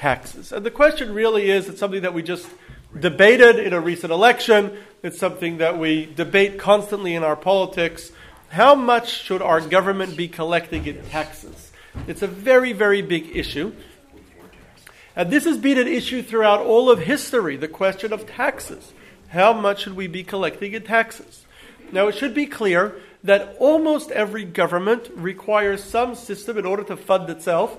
taxes. And the question really is it's something that we just debated in a recent election, it's something that we debate constantly in our politics. How much should our government be collecting in taxes? It's a very, very big issue. And this has been an issue throughout all of history the question of taxes. How much should we be collecting in taxes? Now, it should be clear that almost every government requires some system in order to fund itself.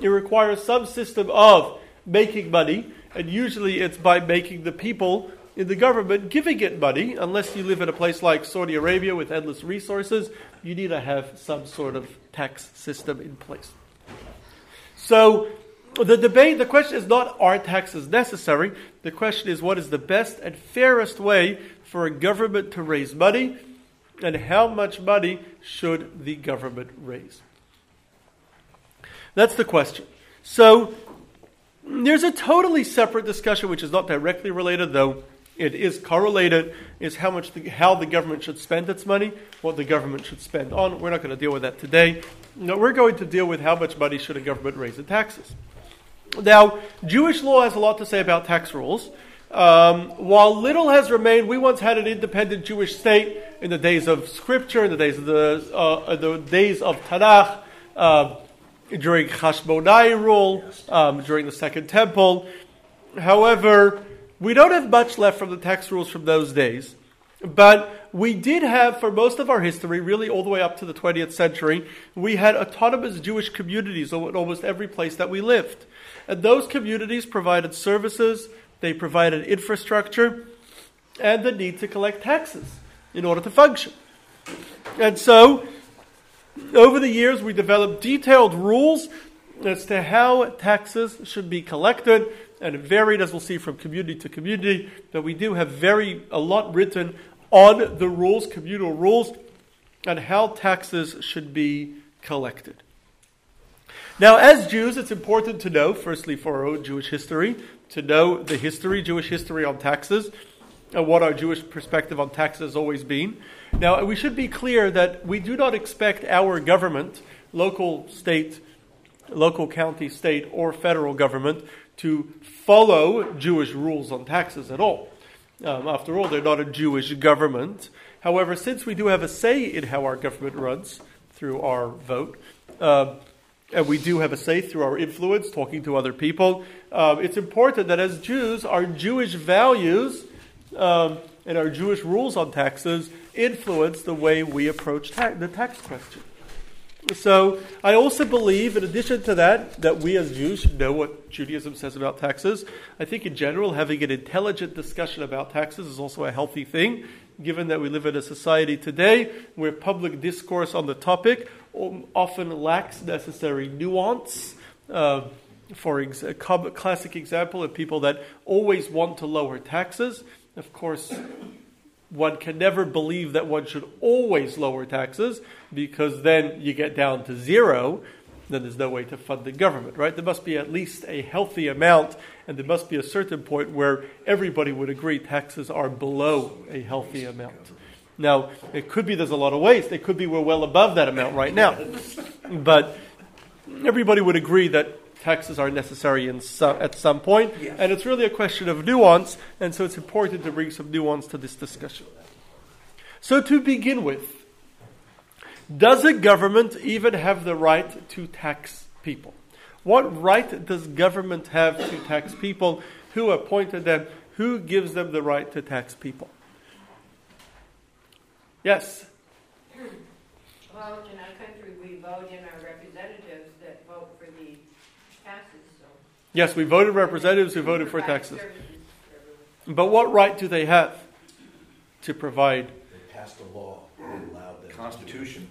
It requires some system of making money, and usually it's by making the people in the government giving it money. Unless you live in a place like Saudi Arabia with endless resources, you need to have some sort of tax system in place. So, the debate, the question is not are taxes necessary? The question is what is the best and fairest way for a government to raise money and how much money should the government raise? That's the question. So there's a totally separate discussion which is not directly related, though it is correlated, is how much the, how the government should spend its money, what the government should spend on. We're not going to deal with that today. No, we're going to deal with how much money should a government raise in taxes. Now, Jewish law has a lot to say about tax rules. Um, while little has remained, we once had an independent Jewish state in the days of Scripture, in the days of the, uh, the days of Tanakh, uh, during Hashmonai rule, um, during the Second Temple. However, we don't have much left from the tax rules from those days. But we did have, for most of our history, really all the way up to the 20th century, we had autonomous Jewish communities in almost every place that we lived. And those communities provided services, they provided infrastructure and the need to collect taxes in order to function. And so, over the years, we developed detailed rules as to how taxes should be collected, and it varied, as we'll see, from community to community. But we do have very a lot written on the rules, communal rules, on how taxes should be collected. Now, as Jews, it's important to know, firstly, for our own Jewish history, to know the history, Jewish history on taxes, and what our Jewish perspective on taxes has always been. Now, we should be clear that we do not expect our government, local, state, local, county, state, or federal government, to follow Jewish rules on taxes at all. Um, after all, they're not a Jewish government. However, since we do have a say in how our government runs through our vote, uh, and we do have a say through our influence, talking to other people. Um, it's important that as Jews, our Jewish values um, and our Jewish rules on taxes influence the way we approach ta- the tax question. So, I also believe, in addition to that, that we as Jews should know what Judaism says about taxes. I think, in general, having an intelligent discussion about taxes is also a healthy thing, given that we live in a society today where public discourse on the topic often lacks necessary nuance. Uh, for ex- a classic example of people that always want to lower taxes. Of course, one can never believe that one should always lower taxes because then you get down to zero. Then there's no way to fund the government, right? There must be at least a healthy amount, and there must be a certain point where everybody would agree taxes are below a healthy amount. Now, it could be there's a lot of waste. It could be we're well above that amount right now. But everybody would agree that taxes are necessary some, at some point, yes. and it's really a question of nuance, and so it's important to bring some nuance to this discussion. So, to begin with, does a government even have the right to tax people? What right does government have to tax people? Who appointed them? Who gives them the right to tax people? Yes. Well, in our country, we vote in our representatives that vote for the taxes. So. Yes, we voted representatives who voted for taxes. But what right do they have to provide? They passed a law that allowed them. Constitution.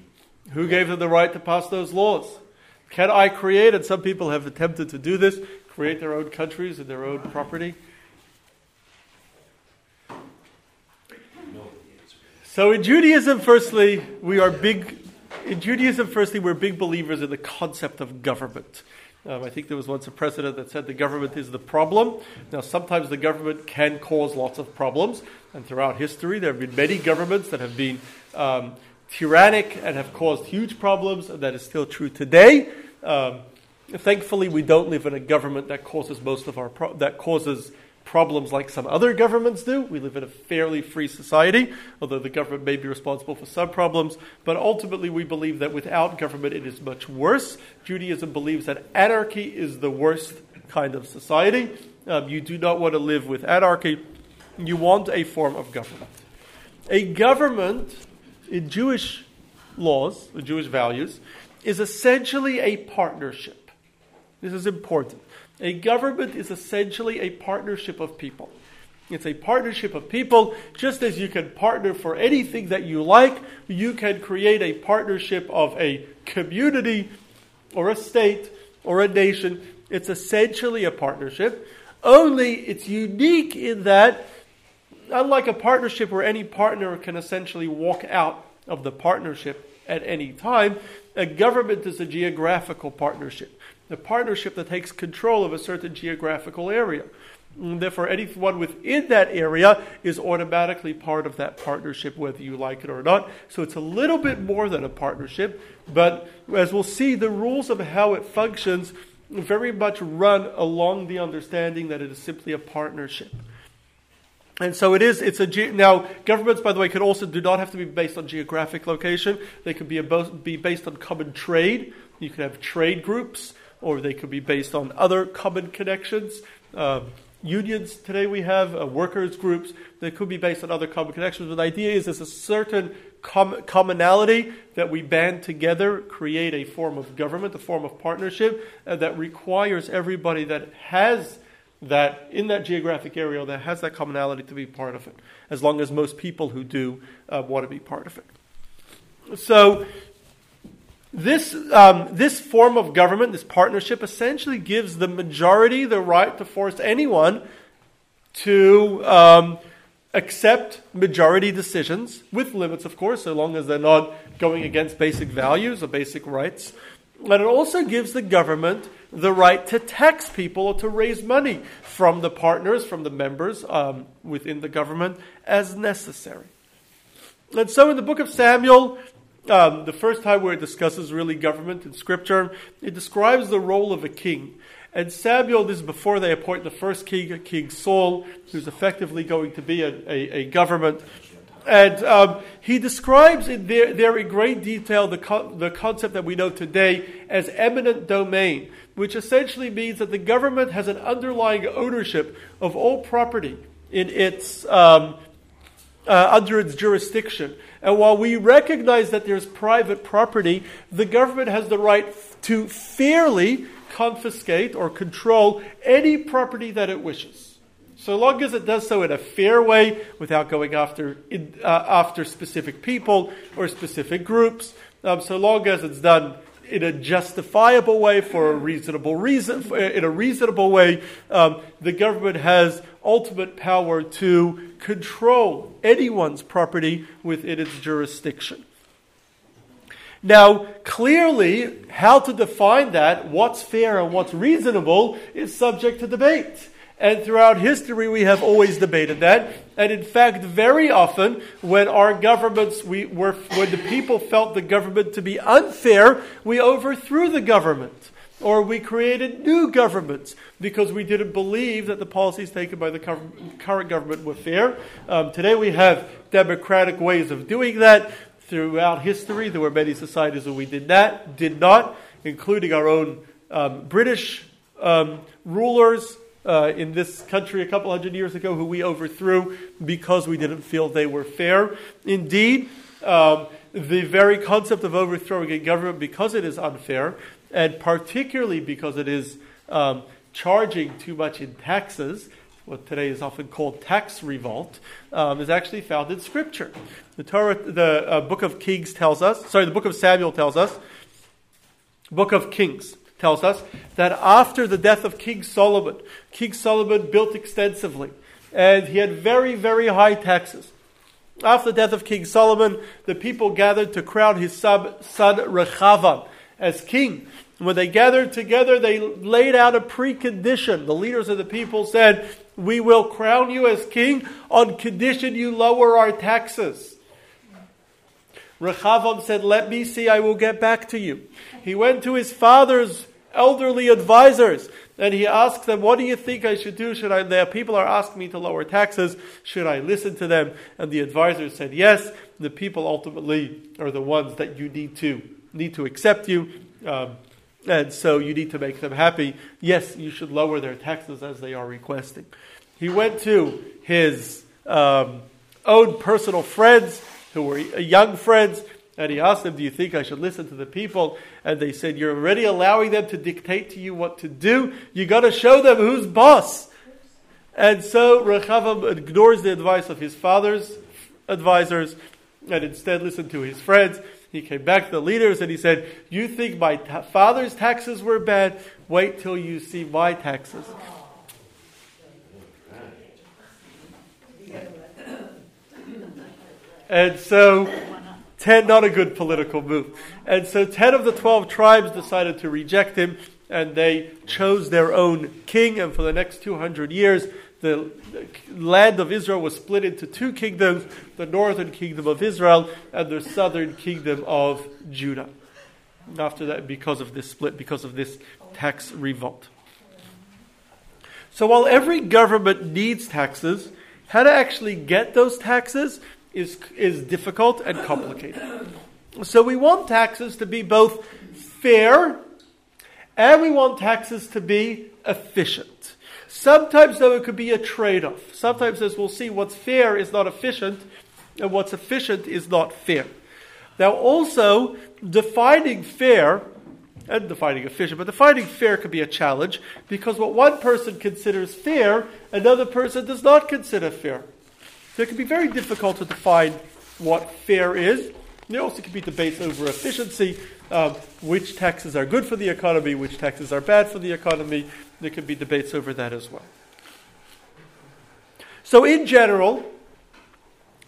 Who gave them the right to pass those laws? Can I create, and some people have attempted to do this, create their own countries and their own property? So in Judaism, firstly, we are big. In Judaism, firstly, we're big believers in the concept of government. Um, I think there was once a president that said the government is the problem. Now, sometimes the government can cause lots of problems, and throughout history, there have been many governments that have been um, tyrannic and have caused huge problems, and that is still true today. Um, Thankfully, we don't live in a government that causes most of our pro- that causes problems like some other governments do. We live in a fairly free society, although the government may be responsible for some problems. But ultimately, we believe that without government, it is much worse. Judaism believes that anarchy is the worst kind of society. Um, you do not want to live with anarchy. You want a form of government. A government in Jewish laws, the Jewish values, is essentially a partnership. This is important. A government is essentially a partnership of people. It's a partnership of people. Just as you can partner for anything that you like, you can create a partnership of a community or a state or a nation. It's essentially a partnership. Only it's unique in that, unlike a partnership where any partner can essentially walk out of the partnership at any time, a government is a geographical partnership the partnership that takes control of a certain geographical area. And therefore, anyone within that area is automatically part of that partnership, whether you like it or not. So it's a little bit more than a partnership, but as we'll see, the rules of how it functions very much run along the understanding that it is simply a partnership. And so it is, it's a, now, governments, by the way, could also do not have to be based on geographic location. They could be, a, be based on common trade. You could have trade groups or they could be based on other common connections. Um, unions today we have, uh, workers groups, they could be based on other common connections. But the idea is there's a certain com- commonality that we band together, create a form of government, a form of partnership uh, that requires everybody that has that in that geographic area that has that commonality to be part of it, as long as most people who do uh, want to be part of it. So this, um, this form of government, this partnership, essentially gives the majority the right to force anyone to um, accept majority decisions, with limits, of course, so long as they're not going against basic values or basic rights. And it also gives the government the right to tax people or to raise money from the partners, from the members um, within the government as necessary. And so in the book of Samuel, um, the first time where it discusses really government in Scripture, it describes the role of a king. And Samuel, this is before they appoint the first king, King Saul, who's effectively going to be a, a, a government. And um, he describes in there, there in great detail the, co- the concept that we know today as eminent domain, which essentially means that the government has an underlying ownership of all property in its, um, uh, under its jurisdiction. And while we recognize that there's private property, the government has the right to fairly confiscate or control any property that it wishes. So long as it does so in a fair way, without going after, uh, after specific people or specific groups, um, so long as it's done in a justifiable way for a reasonable reason, in a reasonable way, um, the government has ultimate power to control anyone's property within its jurisdiction. Now, clearly, how to define that, what's fair and what's reasonable, is subject to debate. And throughout history, we have always debated that. And in fact, very often, when our governments, we were, when the people felt the government to be unfair, we overthrew the government. Or we created new governments because we didn't believe that the policies taken by the current government were fair. Um, today we have democratic ways of doing that. Throughout history, there were many societies where we did that, did not, including our own um, British um, rulers uh, in this country a couple hundred years ago who we overthrew because we didn't feel they were fair. Indeed, um, the very concept of overthrowing a government because it is unfair, and particularly because it is um, charging too much in taxes, what today is often called tax revolt, um, is actually found in Scripture. The Torah, the uh, Book of Kings tells us. Sorry, the Book of Samuel tells us. Book of Kings tells us that after the death of King Solomon, King Solomon built extensively, and he had very, very high taxes. After the death of King Solomon, the people gathered to crown his son, Rechavam as king. When they gathered together, they laid out a precondition. The leaders of the people said, We will crown you as king on condition you lower our taxes. Rechavam said, Let me see, I will get back to you. He went to his father's elderly advisors. And he asked them, What do you think I should do? Should I, the people are asking me to lower taxes. Should I listen to them? And the advisors said, Yes. The people ultimately are the ones that you need to need to accept you. Um, and so you need to make them happy. Yes, you should lower their taxes as they are requesting. He went to his um, own personal friends who were young friends and he asked them, Do you think I should listen to the people? And they said, You're already allowing them to dictate to you what to do. You got to show them who's boss. And so Rechavam ignores the advice of his father's advisors and instead listened to his friends. He came back to the leaders and he said, You think my ta- father's taxes were bad? Wait till you see my taxes. And so 10, not a good political move. And so 10 of the 12 tribes decided to reject him, and they chose their own king. And for the next 200 years, the land of Israel was split into two kingdoms the northern kingdom of Israel and the southern kingdom of Judah. After that, because of this split, because of this tax revolt. So while every government needs taxes, how to actually get those taxes is, is difficult and complicated. So we want taxes to be both fair and we want taxes to be efficient. Sometimes, though, it could be a trade off. Sometimes, as we'll see, what's fair is not efficient, and what's efficient is not fair. Now, also, defining fair and defining efficient, but defining fair could be a challenge because what one person considers fair, another person does not consider fair. So it can be very difficult to define what fair is. There also can be debates over efficiency, um, which taxes are good for the economy, which taxes are bad for the economy. There can be debates over that as well. So, in general,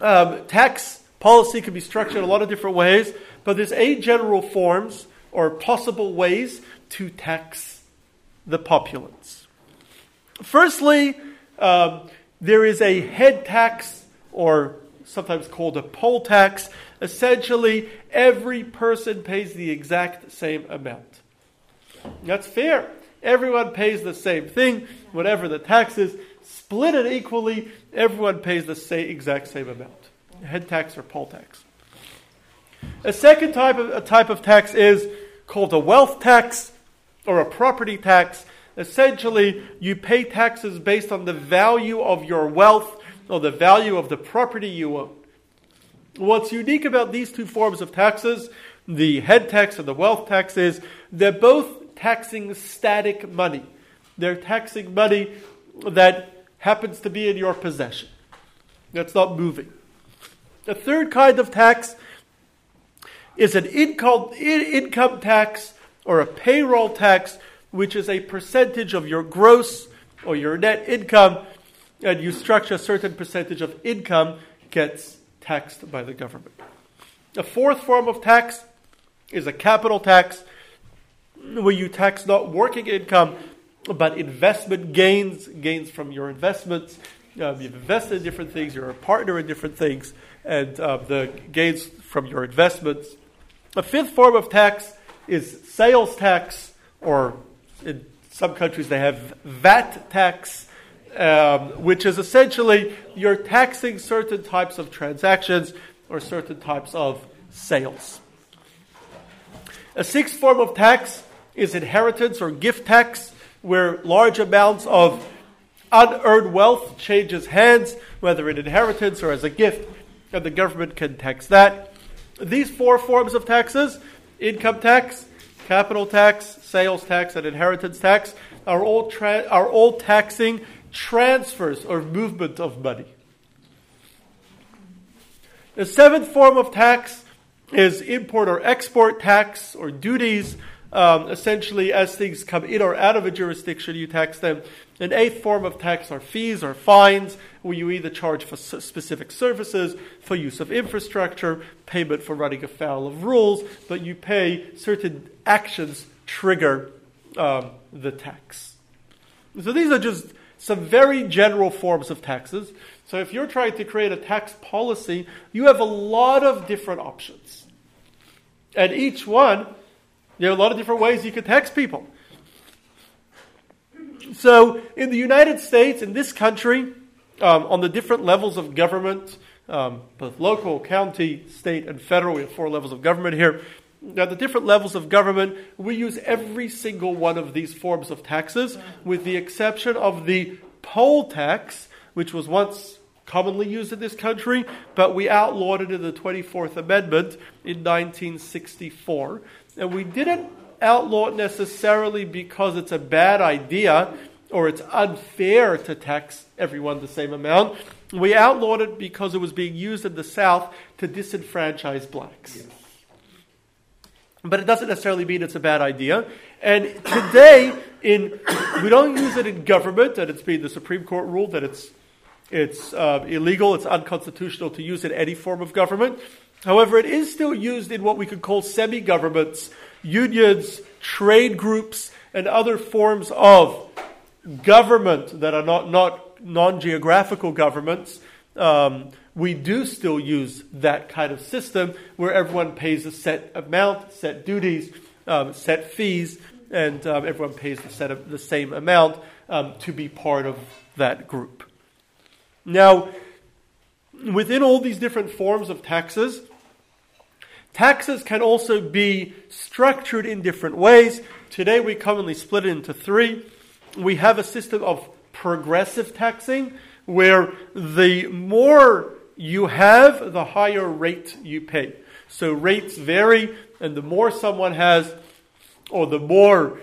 um, tax policy can be structured a lot of different ways, but there's eight general forms or possible ways to tax the populace. Firstly, um, there is a head tax or sometimes called a poll tax. Essentially, every person pays the exact same amount. That's fair. Everyone pays the same thing, whatever the tax is, split it equally, everyone pays the same, exact same amount. Head tax or poll tax. A second type of, a type of tax is called a wealth tax or a property tax. Essentially, you pay taxes based on the value of your wealth or the value of the property you own. What's unique about these two forms of taxes, the head tax and the wealth tax, is they're both taxing static money. They're taxing money that happens to be in your possession, that's not moving. The third kind of tax is an income, income tax or a payroll tax, which is a percentage of your gross or your net income and you structure a certain percentage of income gets taxed by the government. A fourth form of tax is a capital tax, where you tax not working income, but investment gains, gains from your investments. Um, you've invested in different things, you're a partner in different things, and uh, the gains from your investments. A fifth form of tax is sales tax, or in some countries they have VAT tax um, which is essentially you're taxing certain types of transactions or certain types of sales. A sixth form of tax is inheritance or gift tax, where large amounts of unearned wealth changes hands, whether in inheritance or as a gift, and the government can tax that. These four forms of taxes income tax, capital tax, sales tax, and inheritance tax are all, tra- are all taxing transfers or movement of money. The seventh form of tax is import or export tax or duties. Um, essentially, as things come in or out of a jurisdiction, you tax them. An eighth form of tax are fees or fines, where you either charge for specific services, for use of infrastructure, payment for running afoul of rules, but you pay certain actions trigger um, the tax. So these are just some very general forms of taxes. So if you're trying to create a tax policy, you have a lot of different options. And each one, there are a lot of different ways you can tax people. So, in the United States, in this country, um, on the different levels of government, um, both local, county, state, and federal, we have four levels of government here. At the different levels of government, we use every single one of these forms of taxes, with the exception of the poll tax, which was once commonly used in this country, but we outlawed it in the 24th Amendment in 1964. And we didn't outlaw it necessarily because it's a bad idea or it's unfair to tax everyone the same amount. We outlawed it because it was being used in the South to disenfranchise blacks. Yes. But it doesn't necessarily mean it's a bad idea. And today, in we don't use it in government, and it's been the Supreme Court ruled that it's it's uh, illegal, it's unconstitutional to use in any form of government. However, it is still used in what we could call semi governments, unions, trade groups, and other forms of government that are not, not non geographical governments. Um, we do still use that kind of system where everyone pays a set amount, set duties, um, set fees, and um, everyone pays the, set of, the same amount um, to be part of that group. Now, within all these different forms of taxes, taxes can also be structured in different ways. Today, we commonly split it into three. We have a system of progressive taxing, where the more you have, the higher rate you pay. So rates vary, and the more someone has, or the more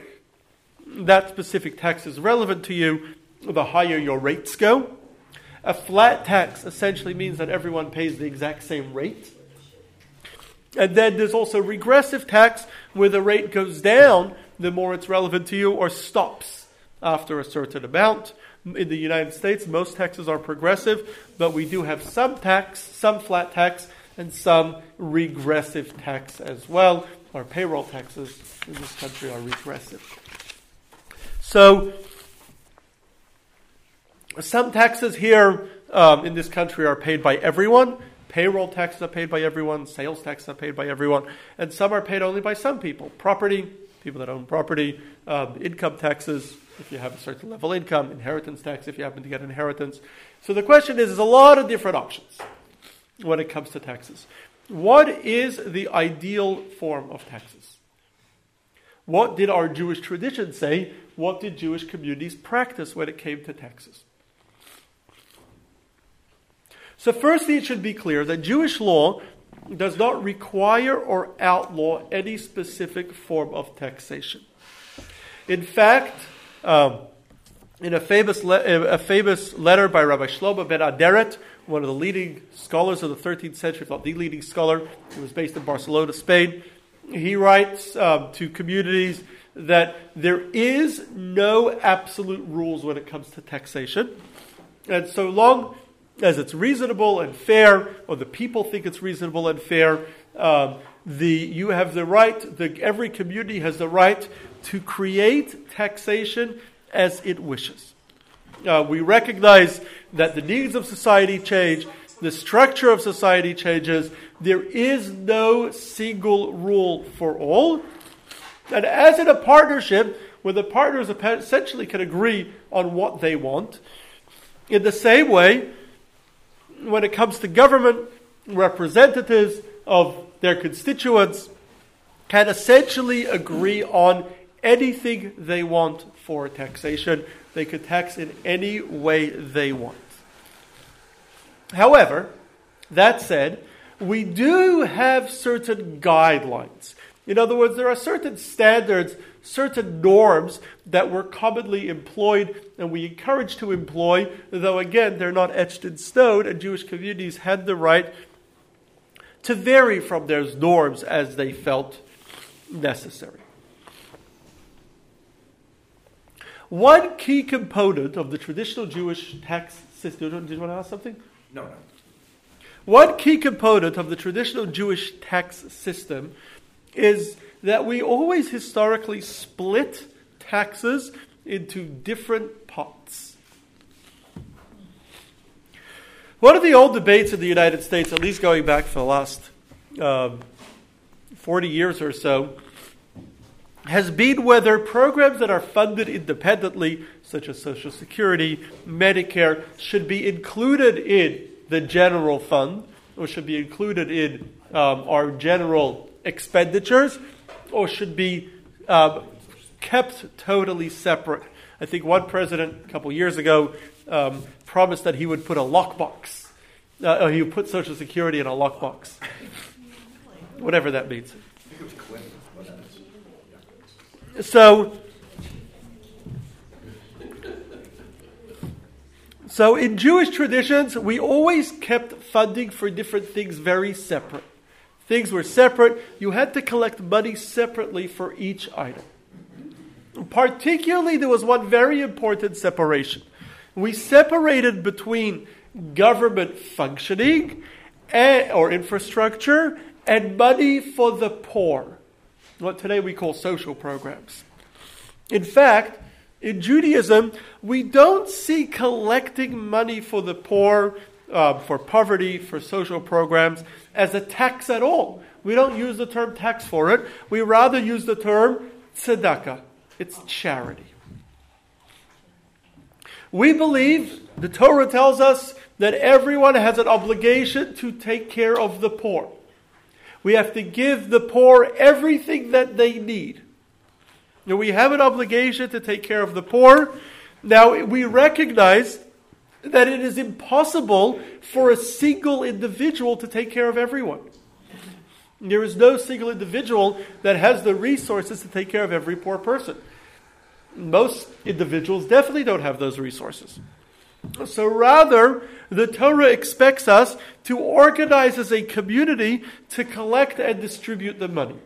that specific tax is relevant to you, the higher your rates go. A flat tax essentially means that everyone pays the exact same rate. And then there's also regressive tax, where the rate goes down the more it's relevant to you, or stops after a certain amount. In the United States, most taxes are progressive, but we do have some tax, some flat tax, and some regressive tax as well. Our payroll taxes in this country are regressive. So, some taxes here um, in this country are paid by everyone. Payroll taxes are paid by everyone. Sales taxes are paid by everyone. And some are paid only by some people. Property, people that own property. Um, income taxes, if you have a certain level of income. Inheritance tax, if you happen to get inheritance. So the question is, there's a lot of different options when it comes to taxes. What is the ideal form of taxes? What did our Jewish tradition say? What did Jewish communities practice when it came to taxes? So, firstly, it should be clear that Jewish law does not require or outlaw any specific form of taxation. In fact, um, in a famous, le- a famous letter by Rabbi Shlomo ben Aderet, one of the leading scholars of the 13th century, not the leading scholar, who was based in Barcelona, Spain, he writes um, to communities that there is no absolute rules when it comes to taxation. And so long as it's reasonable and fair, or the people think it's reasonable and fair, um, the, you have the right, the, every community has the right to create taxation as it wishes. Uh, we recognize that the needs of society change, the structure of society changes, there is no single rule for all. And as in a partnership, where the partners essentially can agree on what they want, in the same way, when it comes to government, representatives of their constituents can essentially agree on anything they want for taxation. They could tax in any way they want. However, that said, we do have certain guidelines. In other words, there are certain standards certain norms that were commonly employed and we encourage to employ, though again, they're not etched in stone, and Jewish communities had the right to vary from those norms as they felt necessary. One key component of the traditional Jewish tax system. Did you want to ask something? No, no. One key component of the traditional Jewish tax system is that we always historically split taxes into different pots. One of the old debates in the United States, at least going back for the last um, 40 years or so, has been whether programs that are funded independently, such as Social Security, Medicare, should be included in the general fund or should be included in um, our general expenditures or should be um, kept totally separate. I think one president a couple years ago um, promised that he would put a lockbox. Uh, he would put Social Security in a lockbox, whatever that means. So, so in Jewish traditions, we always kept funding for different things very separate. Things were separate. You had to collect money separately for each item. Particularly, there was one very important separation. We separated between government functioning and, or infrastructure and money for the poor what today we call social programs. In fact, in Judaism, we don't see collecting money for the poor, uh, for poverty, for social programs as a tax at all. We don't use the term tax for it. We rather use the term tzedakah. It's charity. We believe, the Torah tells us, that everyone has an obligation to take care of the poor. We have to give the poor everything that they need. We have an obligation to take care of the poor. Now, we recognize that it is impossible for a single individual to take care of everyone. There is no single individual that has the resources to take care of every poor person. Most individuals definitely don't have those resources. So rather, the Torah expects us to organize as a community to collect and distribute the money.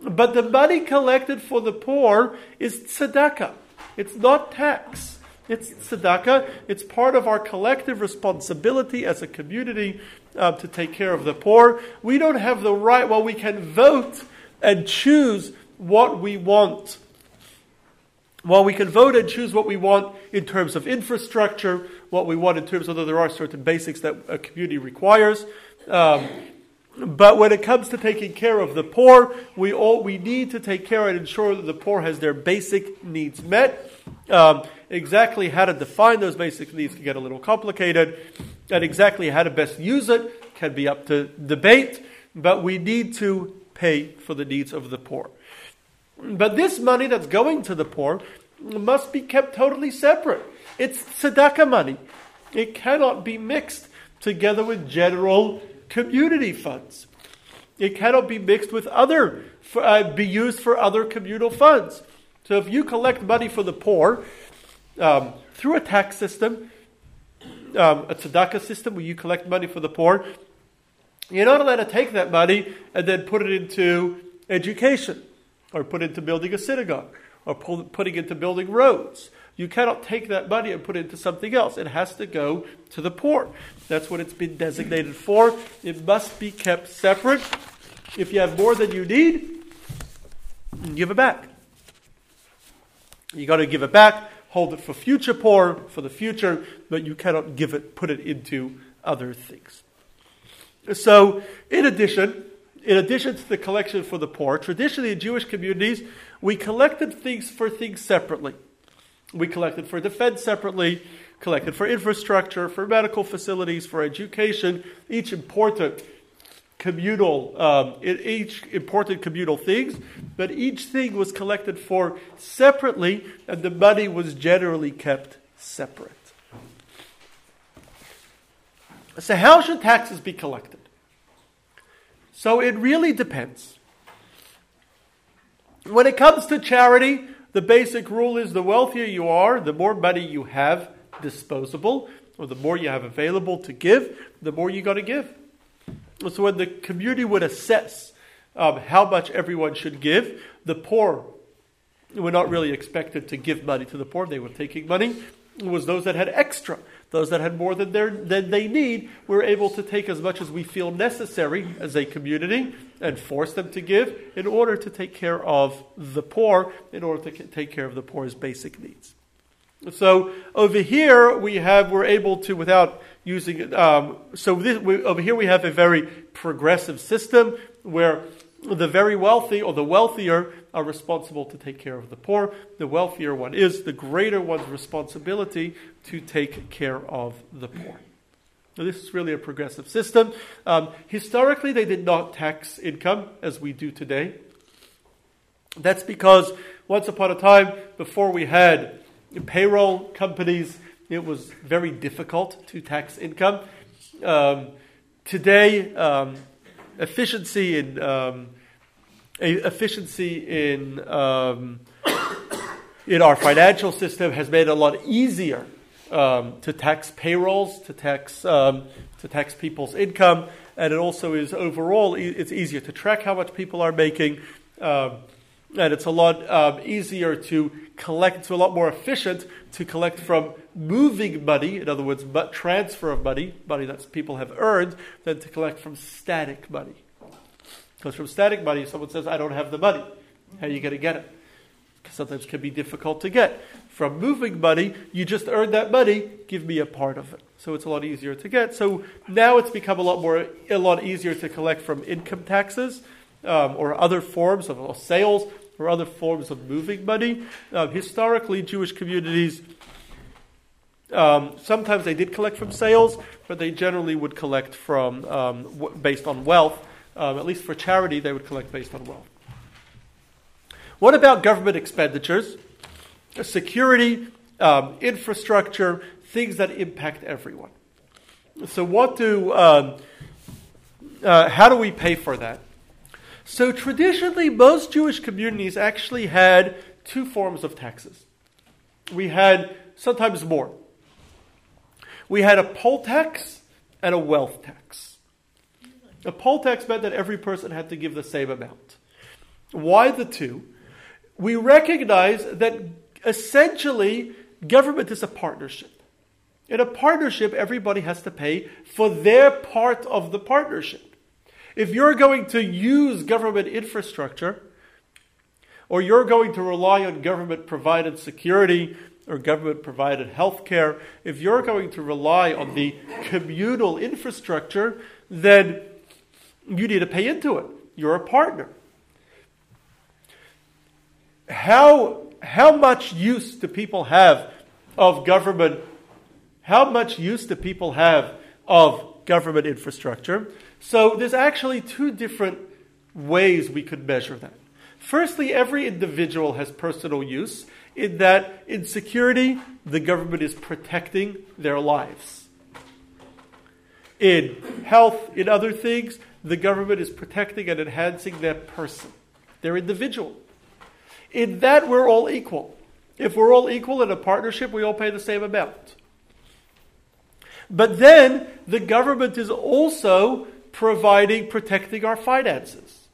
But the money collected for the poor is tzedakah. It's not tax. It's tzedakah. It's part of our collective responsibility as a community uh, to take care of the poor. We don't have the right, well, we can vote and choose what we want while we can vote and choose what we want in terms of infrastructure, what we want in terms of there are certain basics that a community requires, um, but when it comes to taking care of the poor, we all we need to take care and ensure that the poor has their basic needs met. Um, exactly how to define those basic needs can get a little complicated, and exactly how to best use it can be up to debate. But we need to pay for the needs of the poor. But this money that's going to the poor must be kept totally separate. It's tzedakah money. It cannot be mixed together with general community funds. It cannot be mixed with other, uh, be used for other communal funds. So if you collect money for the poor um, through a tax system, um, a tzedakah system where you collect money for the poor, you're not allowed to take that money and then put it into education or put into building a synagogue or pull, putting into building roads. You cannot take that money and put it into something else. It has to go to the poor. That's what it's been designated for. It must be kept separate. If you have more than you need, give it back. You got to give it back, hold it for future poor, for the future, but you cannot give it, put it into other things. So, in addition, in addition to the collection for the poor, traditionally in Jewish communities, we collected things for things separately. We collected for defense separately, collected for infrastructure, for medical facilities, for education, each important communal, um, each important communal things, but each thing was collected for separately, and the money was generally kept separate. So, how should taxes be collected? So it really depends. When it comes to charity, the basic rule is the wealthier you are, the more money you have disposable, or the more you have available to give, the more you got to give. So when the community would assess um, how much everyone should give, the poor were not really expected to give money to the poor. They were taking money. It was those that had extra. Those that had more than, than they need were able to take as much as we feel necessary as a community and force them to give in order to take care of the poor, in order to take care of the poor's basic needs. So over here we have we're able to without using um, so this, we, over here we have a very progressive system where the very wealthy or the wealthier are responsible to take care of the poor. The wealthier one is, the greater one's responsibility to take care of the poor. Now, this is really a progressive system. Um, historically, they did not tax income as we do today. That's because once upon a time, before we had payroll companies, it was very difficult to tax income. Um, today, um, efficiency in um, efficiency in um, in our financial system has made it a lot easier um, to tax payrolls, to tax um, to tax people's income, and it also is overall it's easier to track how much people are making, um, and it's a lot um, easier to collect. It's a lot more efficient to collect from moving money, in other words, transfer of money, money that people have earned, than to collect from static money. Because from static money, someone says, "I don't have the money." How are you going to get it? Sometimes it can be difficult to get from moving money, you just earned that money, give me a part of it. So it's a lot easier to get. So now it's become a lot more, a lot easier to collect from income taxes um, or other forms of sales or other forms of moving money. Um, historically, Jewish communities um, sometimes they did collect from sales, but they generally would collect from um, based on wealth. Um, at least for charity, they would collect based on wealth. What about government expenditures? security, um, infrastructure, things that impact everyone. So, what do, um, uh, how do we pay for that? So, traditionally, most Jewish communities actually had two forms of taxes. We had sometimes more. We had a poll tax and a wealth tax. A poll tax meant that every person had to give the same amount. Why the two? We recognize that essentially, government is a partnership. In a partnership, everybody has to pay for their part of the partnership. If you're going to use government infrastructure, or you're going to rely on government provided security or government provided health care, if you're going to rely on the communal infrastructure, then you need to pay into it. You're a partner. How how much use do people have of government? How much use do people have of government infrastructure? So there's actually two different ways we could measure that. Firstly, every individual has personal use in that in security, the government is protecting their lives. In health, in other things, the government is protecting and enhancing their person, their individual. In that, we're all equal. If we're all equal in a partnership, we all pay the same amount. But then, the government is also providing, protecting our finances.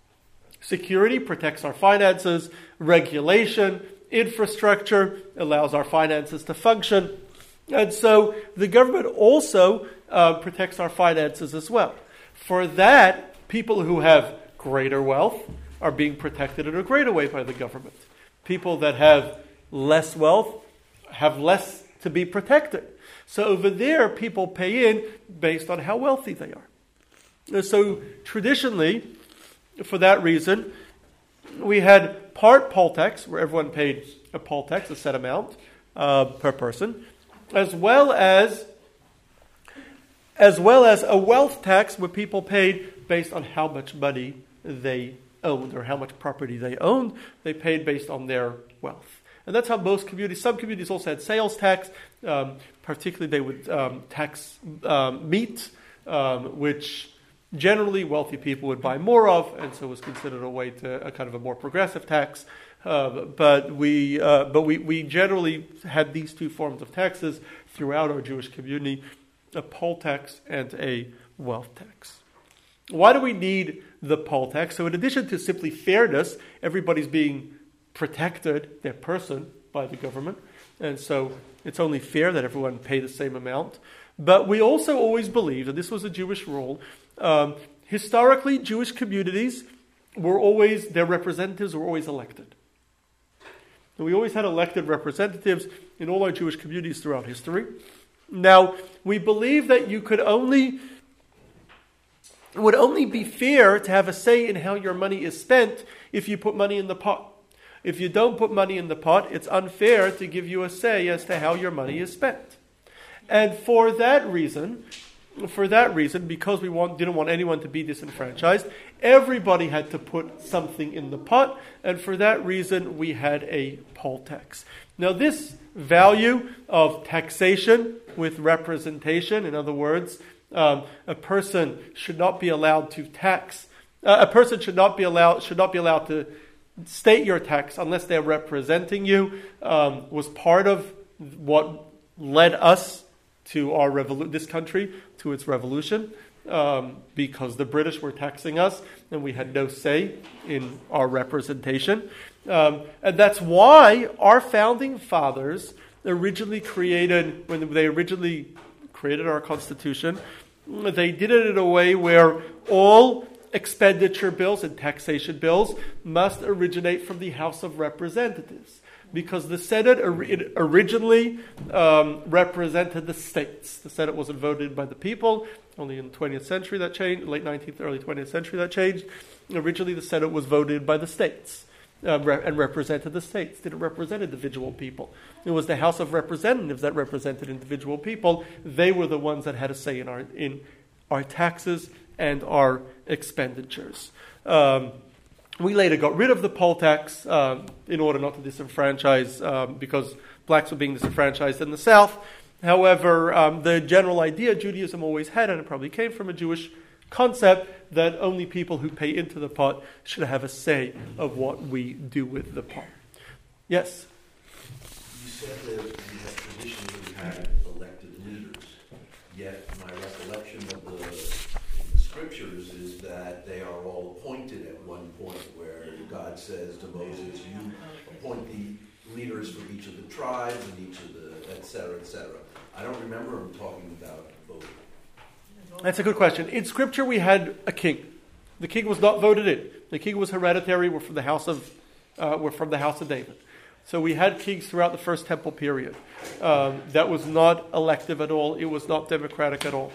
Security protects our finances, regulation, infrastructure allows our finances to function. And so the government also uh, protects our finances as well. For that, people who have greater wealth are being protected in a greater way by the government. People that have less wealth have less to be protected. So over there, people pay in based on how wealthy they are. So traditionally, for that reason, we had part poll tax, where everyone paid a poll tax, a set amount uh, per person, as well as as well as a wealth tax, where people paid based on how much money they owned or how much property they owned. They paid based on their wealth. And that's how most communities, some communities also had sales tax. Um, particularly, they would um, tax um, meat, um, which generally wealthy people would buy more of, and so was considered a way to a kind of a more progressive tax. Uh, but we, uh, but we, we generally had these two forms of taxes throughout our Jewish community a poll tax and a wealth tax. Why do we need the poll tax? So, in addition to simply fairness, everybody's being protected, their person, by the government. And so it's only fair that everyone pay the same amount. But we also always believed, and this was a Jewish rule, um, historically, Jewish communities were always, their representatives were always elected. And we always had elected representatives in all our Jewish communities throughout history. Now, we believe that you could only it would only be fair to have a say in how your money is spent if you put money in the pot. If you don't put money in the pot, it's unfair to give you a say as to how your money is spent. And for that reason, for that reason, because we want, didn't want anyone to be disenfranchised, everybody had to put something in the pot, and for that reason, we had a poll tax. Now, this value of taxation with representation, in other words, um, a person should not be allowed to tax. Uh, a person should not be allowed should not be allowed to state your tax unless they're representing you. Um, was part of what led us to our revolu- this country to its revolution. Um, because the British were taxing us and we had no say in our representation. Um, and that's why our founding fathers originally created, when they originally created our Constitution, they did it in a way where all expenditure bills and taxation bills must originate from the House of Representatives. Because the Senate originally um, represented the states. The Senate wasn't voted by the people. Only in the 20th century that changed, late 19th, early 20th century that changed. Originally, the Senate was voted by the states uh, and represented the states, didn't represent individual people. It was the House of Representatives that represented individual people. They were the ones that had a say in our, in our taxes and our expenditures. Um, we later got rid of the poll tax um, in order not to disenfranchise, um, because blacks were being disenfranchised in the South. However, um, the general idea Judaism always had, and it probably came from a Jewish concept that only people who pay into the pot should have a say of what we do with the pot. Yes? You said that had elected leaders, yet my recollection of the, the scriptures is that they are all appointed at one point where God says to Moses, you appoint the leaders for each of the tribes and each of the et cetera, et cetera. I don't remember him talking about voting. That's a good question. In Scripture, we had a king. The king was not voted in. The king was hereditary. We're from the house of, uh, we're from the house of David. So we had kings throughout the first temple period. Um, that was not elective at all. It was not democratic at all.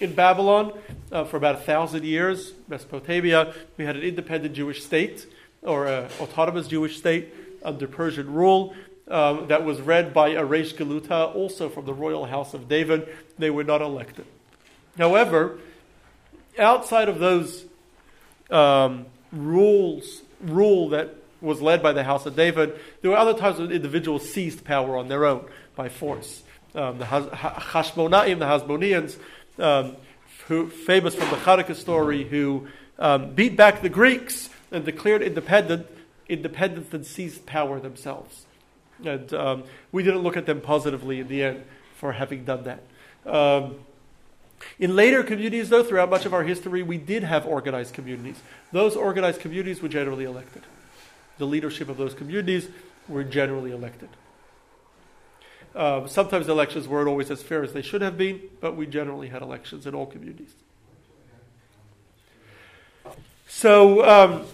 In Babylon, uh, for about a thousand years, Mesopotamia, we had an independent Jewish state or an autonomous Jewish state under Persian rule. Um, that was read by a Reish Galuta, also from the royal house of David. They were not elected. However, outside of those um, rules, rule that was led by the house of David, there were other times when individuals seized power on their own by force. Um, the Hashmonaim, the Hasmoneans, um, who, famous from the Hanukkah story, who um, beat back the Greeks and declared independent, independence and seized power themselves. And um, we didn't look at them positively in the end for having done that. Um, in later communities, though, throughout much of our history, we did have organized communities. Those organized communities were generally elected. The leadership of those communities were generally elected. Uh, sometimes elections weren't always as fair as they should have been, but we generally had elections in all communities. So, um,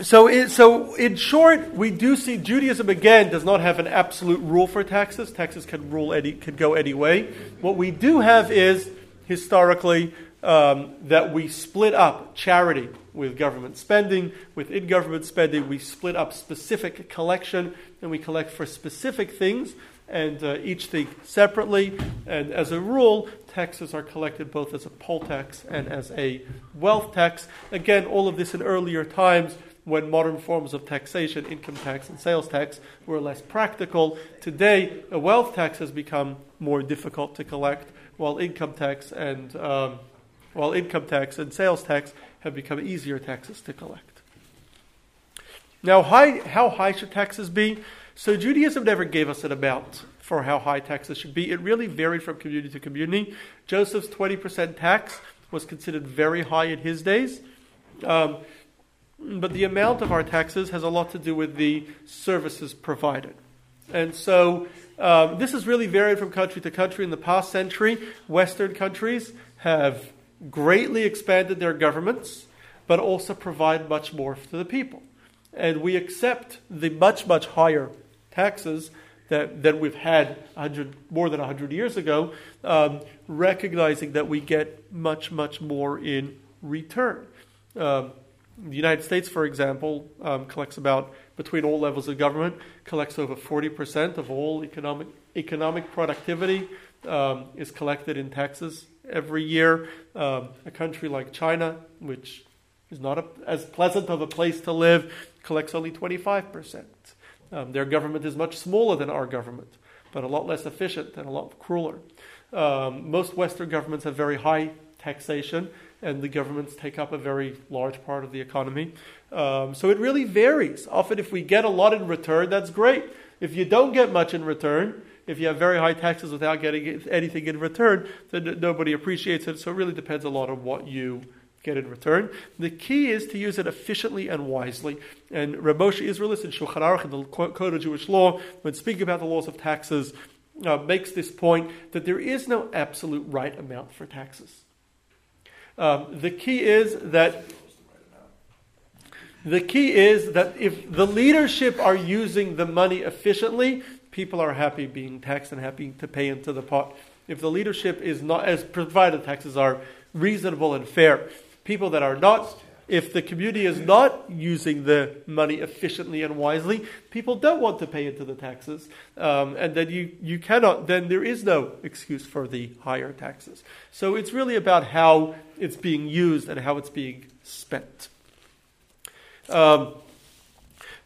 so, it, so in short, we do see Judaism again does not have an absolute rule for taxes. Taxes can rule any, can go any way. What we do have is historically um, that we split up charity with government spending. Within government spending, we split up specific collection, and we collect for specific things, and uh, each thing separately. And as a rule, taxes are collected both as a poll tax and as a wealth tax. Again, all of this in earlier times when modern forms of taxation, income tax and sales tax, were less practical. Today, a wealth tax has become more difficult to collect, while income tax and um, while income tax and sales tax have become easier taxes to collect. Now, high, how high should taxes be? So Judaism never gave us an amount for how high taxes should be. It really varied from community to community. Joseph's 20% tax was considered very high in his days. Um, but the amount of our taxes has a lot to do with the services provided. And so um, this has really varied from country to country. In the past century, Western countries have greatly expanded their governments, but also provide much more to the people. And we accept the much, much higher taxes that, that we've had 100, more than 100 years ago, um, recognizing that we get much, much more in return. Um, the United States, for example, um, collects about, between all levels of government, collects over 40% of all economic, economic productivity um, is collected in taxes every year. Um, a country like China, which is not a, as pleasant of a place to live, collects only 25%. Um, their government is much smaller than our government, but a lot less efficient and a lot crueler. Um, most Western governments have very high taxation, and the governments take up a very large part of the economy. Um, so it really varies. Often, if we get a lot in return, that's great. If you don't get much in return, if you have very high taxes without getting anything in return, then nobody appreciates it. So it really depends a lot on what you get in return. The key is to use it efficiently and wisely. And Rema Moshe Isserles in Shulchan Aruch in the Code of Jewish Law, when speaking about the laws of taxes, uh, makes this point that there is no absolute right amount for taxes. Um, the key is that the key is that if the leadership are using the money efficiently, people are happy being taxed and happy to pay into the pot. If the leadership is not, as provided taxes are reasonable and fair, people that are not if the community is not using the money efficiently and wisely, people don't want to pay into the taxes, um, and then you, you cannot. Then there is no excuse for the higher taxes. So it's really about how it's being used and how it's being spent. Um,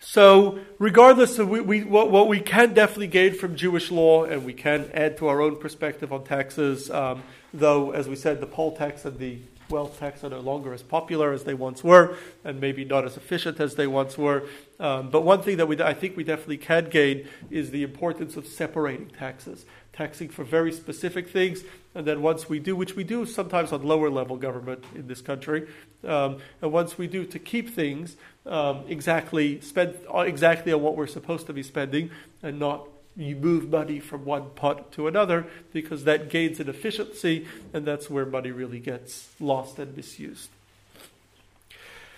so, regardless of we, we, what, what, we can definitely gain from Jewish law, and we can add to our own perspective on taxes, um, though, as we said, the poll tax and the wealth tax are no longer as popular as they once were, and maybe not as efficient as they once were. Um, but one thing that we, I think we definitely can gain is the importance of separating taxes, taxing for very specific things, and then once we do, which we do sometimes on lower level government in this country, um, and once we do to keep things um, exactly spend exactly on what we're supposed to be spending, and not you move money from one pot to another because that gains in efficiency, and that's where money really gets lost and misused.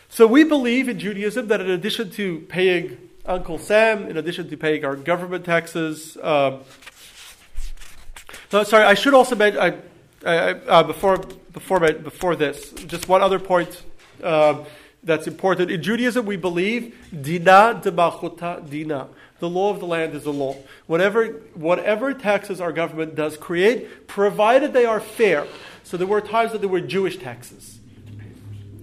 So we believe in Judaism that in addition to paying Uncle Sam, in addition to paying our government taxes, um, no, sorry, I should also mention I, I, uh, before before before this, just one other point. Uh, that's important. In Judaism, we believe dina de malchuta dina. The law of the land is the law. Whatever, whatever taxes our government does create, provided they are fair. So there were times that there were Jewish taxes.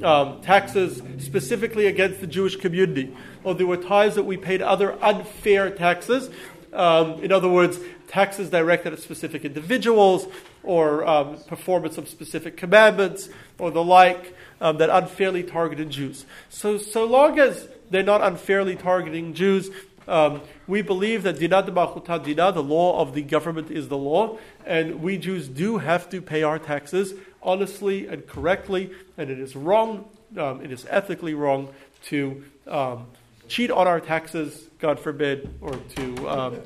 Um, taxes specifically against the Jewish community. Or there were times that we paid other unfair taxes. Um, in other words, taxes directed at specific individuals or um, performance of specific commandments or the like um, that unfairly targeted Jews. So, so long as they're not unfairly targeting Jews, um, we believe that dinah de dinah, the law of the government is the law, and we Jews do have to pay our taxes honestly and correctly, and it is wrong, um, it is ethically wrong to um, cheat on our taxes, God forbid, or to um,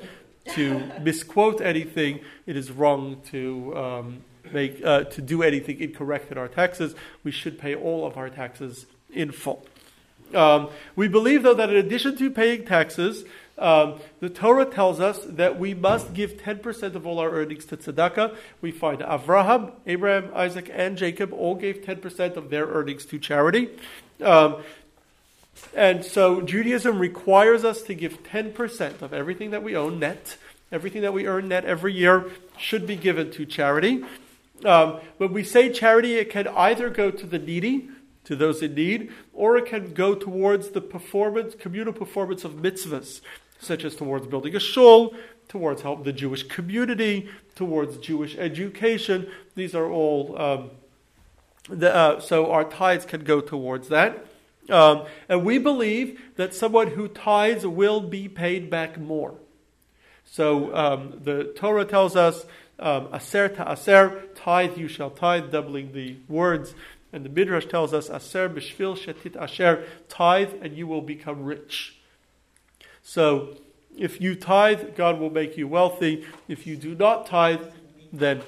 to misquote anything. It is wrong to um, make uh, to do anything incorrect in our taxes. We should pay all of our taxes in full. Um, we believe, though, that in addition to paying taxes, um, the Torah tells us that we must give 10% of all our earnings to tzedakah. We find Avraham, Abraham, Isaac, and Jacob all gave 10% of their earnings to charity. Um, and so Judaism requires us to give 10% of everything that we own net, everything that we earn net every year should be given to charity. Um, when we say charity, it can either go to the needy, to those in need, or it can go towards the performance, communal performance of mitzvahs, such as towards building a shul, towards help the Jewish community, towards Jewish education. These are all, um, the, uh, so our tithes can go towards that. Um, and we believe that someone who tithes will be paid back more. So um, the Torah tells us, um, aser te'aser, tithe you shall tithe, doubling the words. And the Midrash tells us, Aser b'shvil shetitasher, tithe and you will become rich. So, if you tithe, God will make you wealthy. If you do not tithe, then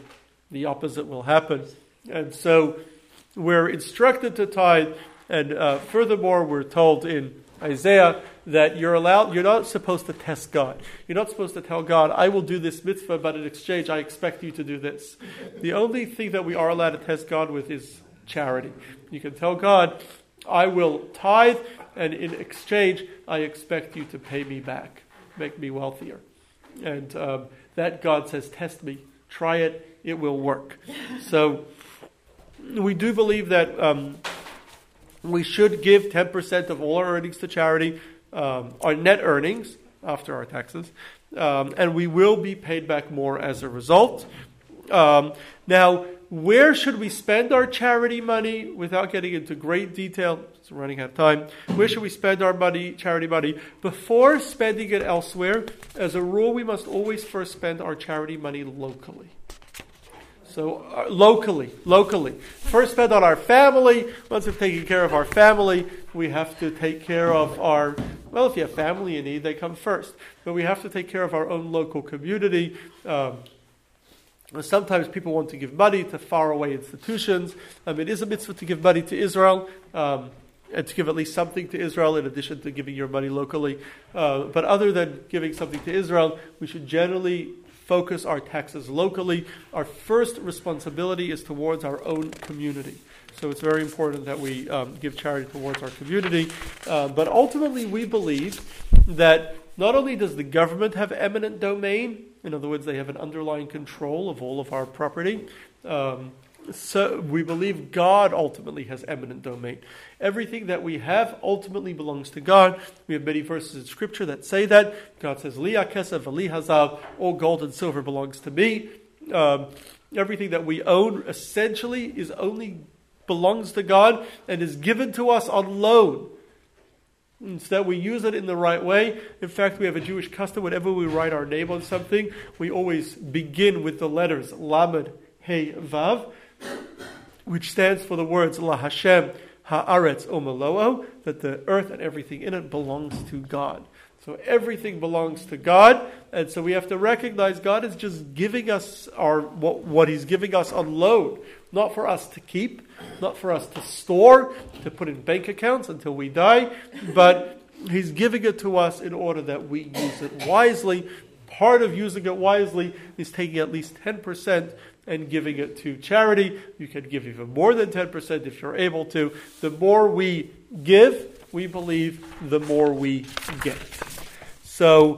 the opposite will happen. And so, we're instructed to tithe, and uh, furthermore, we're told in Isaiah that you're allowed, you're not supposed to test God. You're not supposed to tell God, I will do this mitzvah, but in exchange, I expect you to do this. The only thing that we are allowed to test God with is charity. You can tell God, I will tithe, and in exchange, I expect you to pay me back, make me wealthier. And um, that God says, test me, try it, it will work. So we do believe that um, we should give 10% of all our earnings to charity, um, our net earnings after our taxes, um, and we will be paid back more as a result. Um, now, where should we spend our charity money without getting into great detail? It's running out of time. Where should we spend our money, charity money? Before spending it elsewhere, as a rule, we must always first spend our charity money locally. So, uh, locally, locally. First spend on our family. Once we've taken care of our family, we have to take care of our, well, if you have family in need, they come first. But we have to take care of our own local community. Um, sometimes people want to give money to faraway institutions. Um, it is a mitzvah to give money to Israel. Um, and to give at least something to Israel in addition to giving your money locally. Uh, but other than giving something to Israel, we should generally focus our taxes locally. Our first responsibility is towards our own community. So it's very important that we um, give charity towards our community. Uh, but ultimately, we believe that not only does the government have eminent domain, in other words, they have an underlying control of all of our property. Um, so we believe God ultimately has eminent domain. Everything that we have ultimately belongs to God. We have many verses in Scripture that say that. God says, Liya kesef ali hazav, all gold and silver belongs to me. Um, everything that we own essentially is only belongs to God and is given to us on loan. So that we use it in the right way. In fact, we have a Jewish custom whenever we write our name on something, we always begin with the letters Lamed, Hey, Vav, which stands for the words La Hashem, Haaretz Omaloo, that the earth and everything in it belongs to God. So everything belongs to God, and so we have to recognize God is just giving us our what, what He's giving us on loan, not for us to keep, not for us to store, to put in bank accounts until we die, but He's giving it to us in order that we use it wisely. Part of using it wisely is taking at least ten percent and giving it to charity. You can give even more than 10% if you're able to. The more we give, we believe, the more we get. So